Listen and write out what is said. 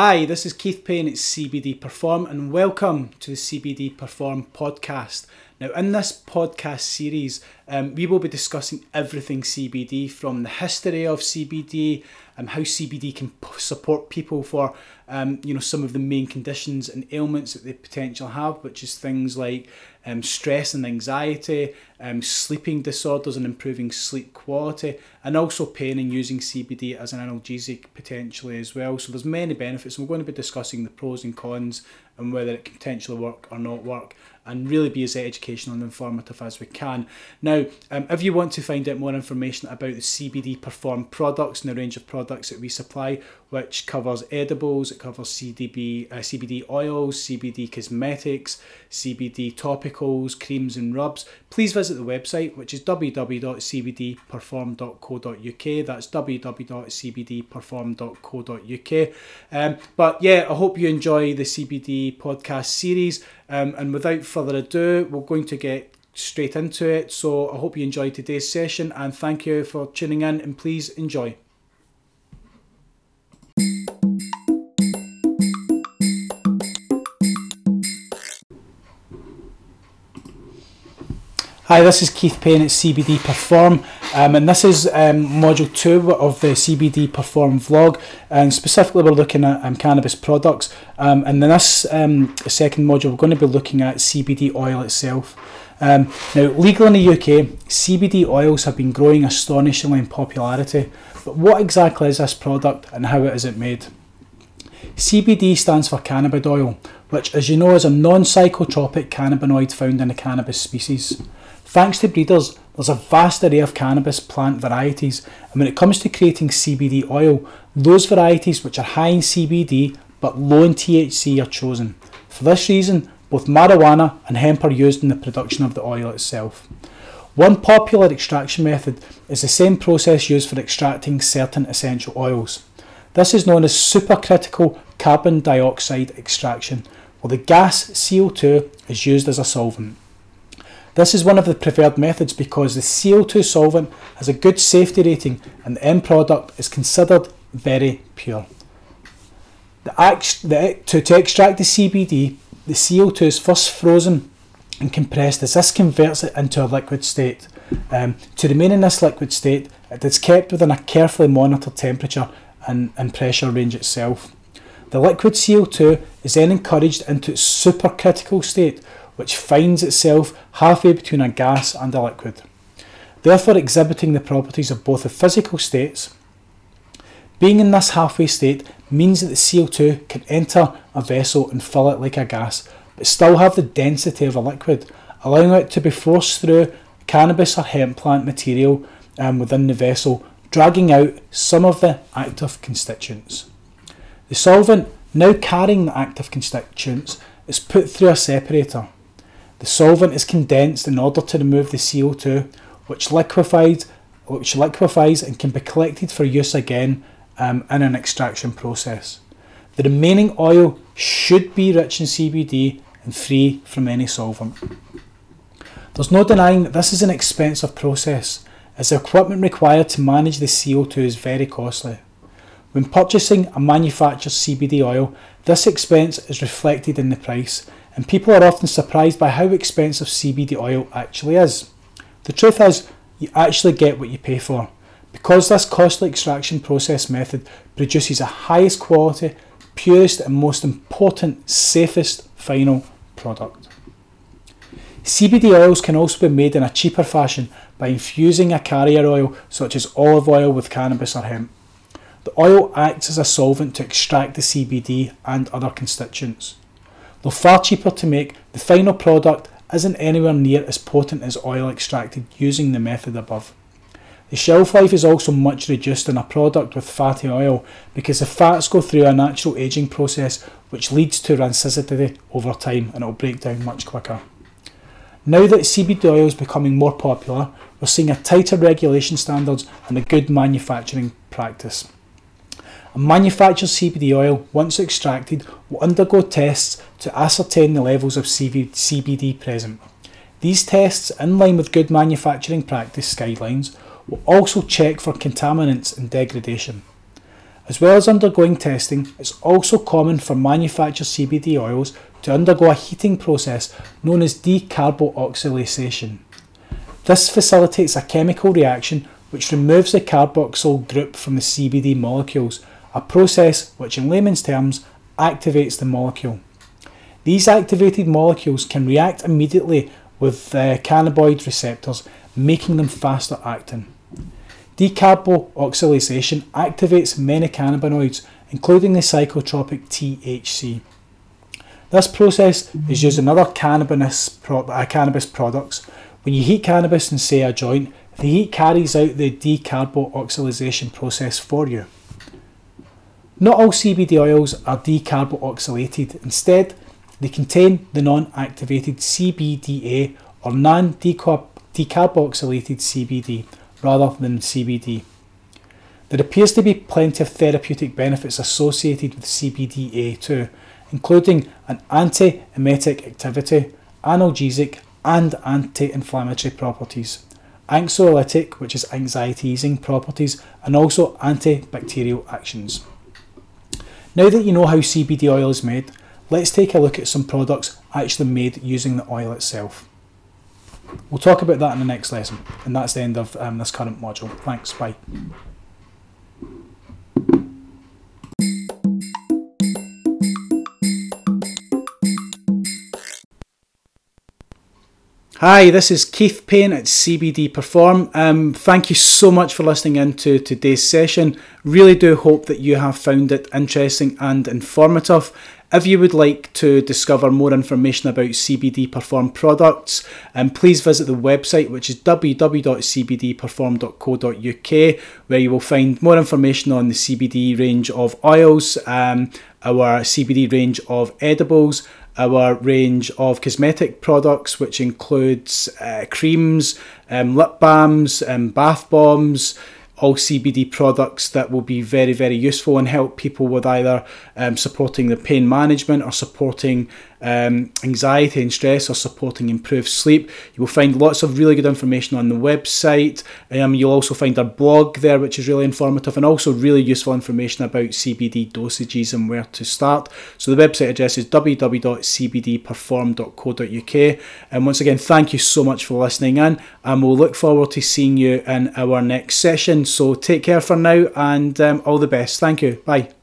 Hi, this is Keith Payne at CBD Perform, and welcome to the CBD Perform podcast. Now, in this podcast series, um, we will be discussing everything CBD from the history of CBD and um, how CBD can p- support people for um, you know some of the main conditions and ailments that they potentially have, which is things like um, stress and anxiety, um, sleeping disorders and improving sleep quality, and also pain and using CBD as an analgesic potentially as well. So there's many benefits. And we're going to be discussing the pros and cons and whether it can potentially work or not work and really be as educational and informative as we can. Now, um, if you want to find out more information about the CBD Perform products and the range of products that we supply, which covers edibles, it covers CDB, uh, CBD oils, CBD cosmetics, CBD topicals, creams and rubs, please visit the website, which is www.cbdperform.co.uk. That's www.cbdperform.co.uk. Um, but yeah, I hope you enjoy the CBD podcast series. Um, and without further ado, we're going to get straight into it. So I hope you enjoyed today's session and thank you for tuning in and please enjoy. Hi, this is Keith Payne at CBD Perform, um, and this is um, module two of the CBD Perform vlog. And specifically, we're looking at um, cannabis products. Um, and in this um, second module, we're going to be looking at CBD oil itself. Um, now, legal in the UK, CBD oils have been growing astonishingly in popularity. But what exactly is this product and how is it made? CBD stands for cannabidiol, which, as you know, is a non psychotropic cannabinoid found in the cannabis species. Thanks to breeders, there's a vast array of cannabis plant varieties, and when it comes to creating CBD oil, those varieties which are high in CBD but low in THC are chosen. For this reason, both marijuana and hemp are used in the production of the oil itself. One popular extraction method is the same process used for extracting certain essential oils. This is known as supercritical carbon dioxide extraction, where the gas CO2 is used as a solvent. This is one of the preferred methods because the CO2 solvent has a good safety rating and the end product is considered very pure. The the, to, to extract the CBD, the CO2 is first frozen and compressed as this converts it into a liquid state. Um, to remain in this liquid state, it is kept within a carefully monitored temperature and, and pressure range itself. The liquid CO2 is then encouraged into its supercritical state, which finds itself halfway between a gas and a liquid, therefore exhibiting the properties of both the physical states. Being in this halfway state means that the CO2 can enter a vessel and fill it like a gas, but still have the density of a liquid, allowing it to be forced through cannabis or hemp plant material um, within the vessel, dragging out some of the active constituents. The solvent, now carrying the active constituents, is put through a separator. The solvent is condensed in order to remove the CO2, which liquefies, which liquefies and can be collected for use again um, in an extraction process. The remaining oil should be rich in CBD and free from any solvent. There's no denying that this is an expensive process, as the equipment required to manage the CO2 is very costly. When purchasing a manufactured CBD oil, this expense is reflected in the price and people are often surprised by how expensive CBD oil actually is. The truth is, you actually get what you pay for, because this costly extraction process method produces a highest quality, purest and most important, safest final product. CBD oils can also be made in a cheaper fashion by infusing a carrier oil such as olive oil with cannabis or hemp. The oil acts as a solvent to extract the CBD and other constituents. Though far cheaper to make, the final product isn't anywhere near as potent as oil extracted using the method above. The shelf life is also much reduced in a product with fatty oil because the fats go through a natural aging process which leads to rancidity over time and it will break down much quicker. Now that CBD oil is becoming more popular, we're seeing a tighter regulation standards and a good manufacturing practice. A manufactured CBD oil, once extracted, will undergo tests to ascertain the levels of CBD present. These tests, in line with good manufacturing practice guidelines, will also check for contaminants and degradation. As well as undergoing testing, it's also common for manufactured CBD oils to undergo a heating process known as decarboxylation. This facilitates a chemical reaction which removes the carboxyl group from the CBD molecules, a process which in layman's terms activates the molecule. These activated molecules can react immediately with uh, cannabinoid receptors, making them faster acting. Decarboxylation activates many cannabinoids, including the psychotropic THC. This process is used in other cannabis, pro- uh, cannabis products. When you heat cannabis in, say, a joint, the heat carries out the decarboxylation process for you. Not all CBD oils are decarboxylated. Instead, they contain the non-activated CBDA or non-decarboxylated CBD rather than CBD. There appears to be plenty of therapeutic benefits associated with CBDA too, including an anti-emetic activity, analgesic and anti-inflammatory properties, anxiolytic, which is anxiety easing properties, and also antibacterial actions. Now that you know how CBD oil is made, let's take a look at some products actually made using the oil itself. We'll talk about that in the next lesson, and that's the end of um, this current module. Thanks, bye. Hi, this is Keith Payne at CBD Perform. Um, thank you so much for listening in to today's session. Really do hope that you have found it interesting and informative. If you would like to discover more information about CBD Perform products, um, please visit the website which is www.cbdperform.co.uk where you will find more information on the CBD range of oils, um, our CBD range of edibles, our range of cosmetic products, which includes uh, creams, um, lip balms, um, bath bombs, all CBD products that will be very, very useful and help people with either um, supporting the pain management or supporting um, anxiety and stress or supporting improved sleep. You will find lots of really good information on the website. Um, you'll also find our blog there, which is really informative and also really useful information about CBD dosages and where to start. So the website address is www.cbdperform.co.uk. And once again, thank you so much for listening in, and we'll look forward to seeing you in our next session. So take care for now and um, all the best. Thank you. Bye.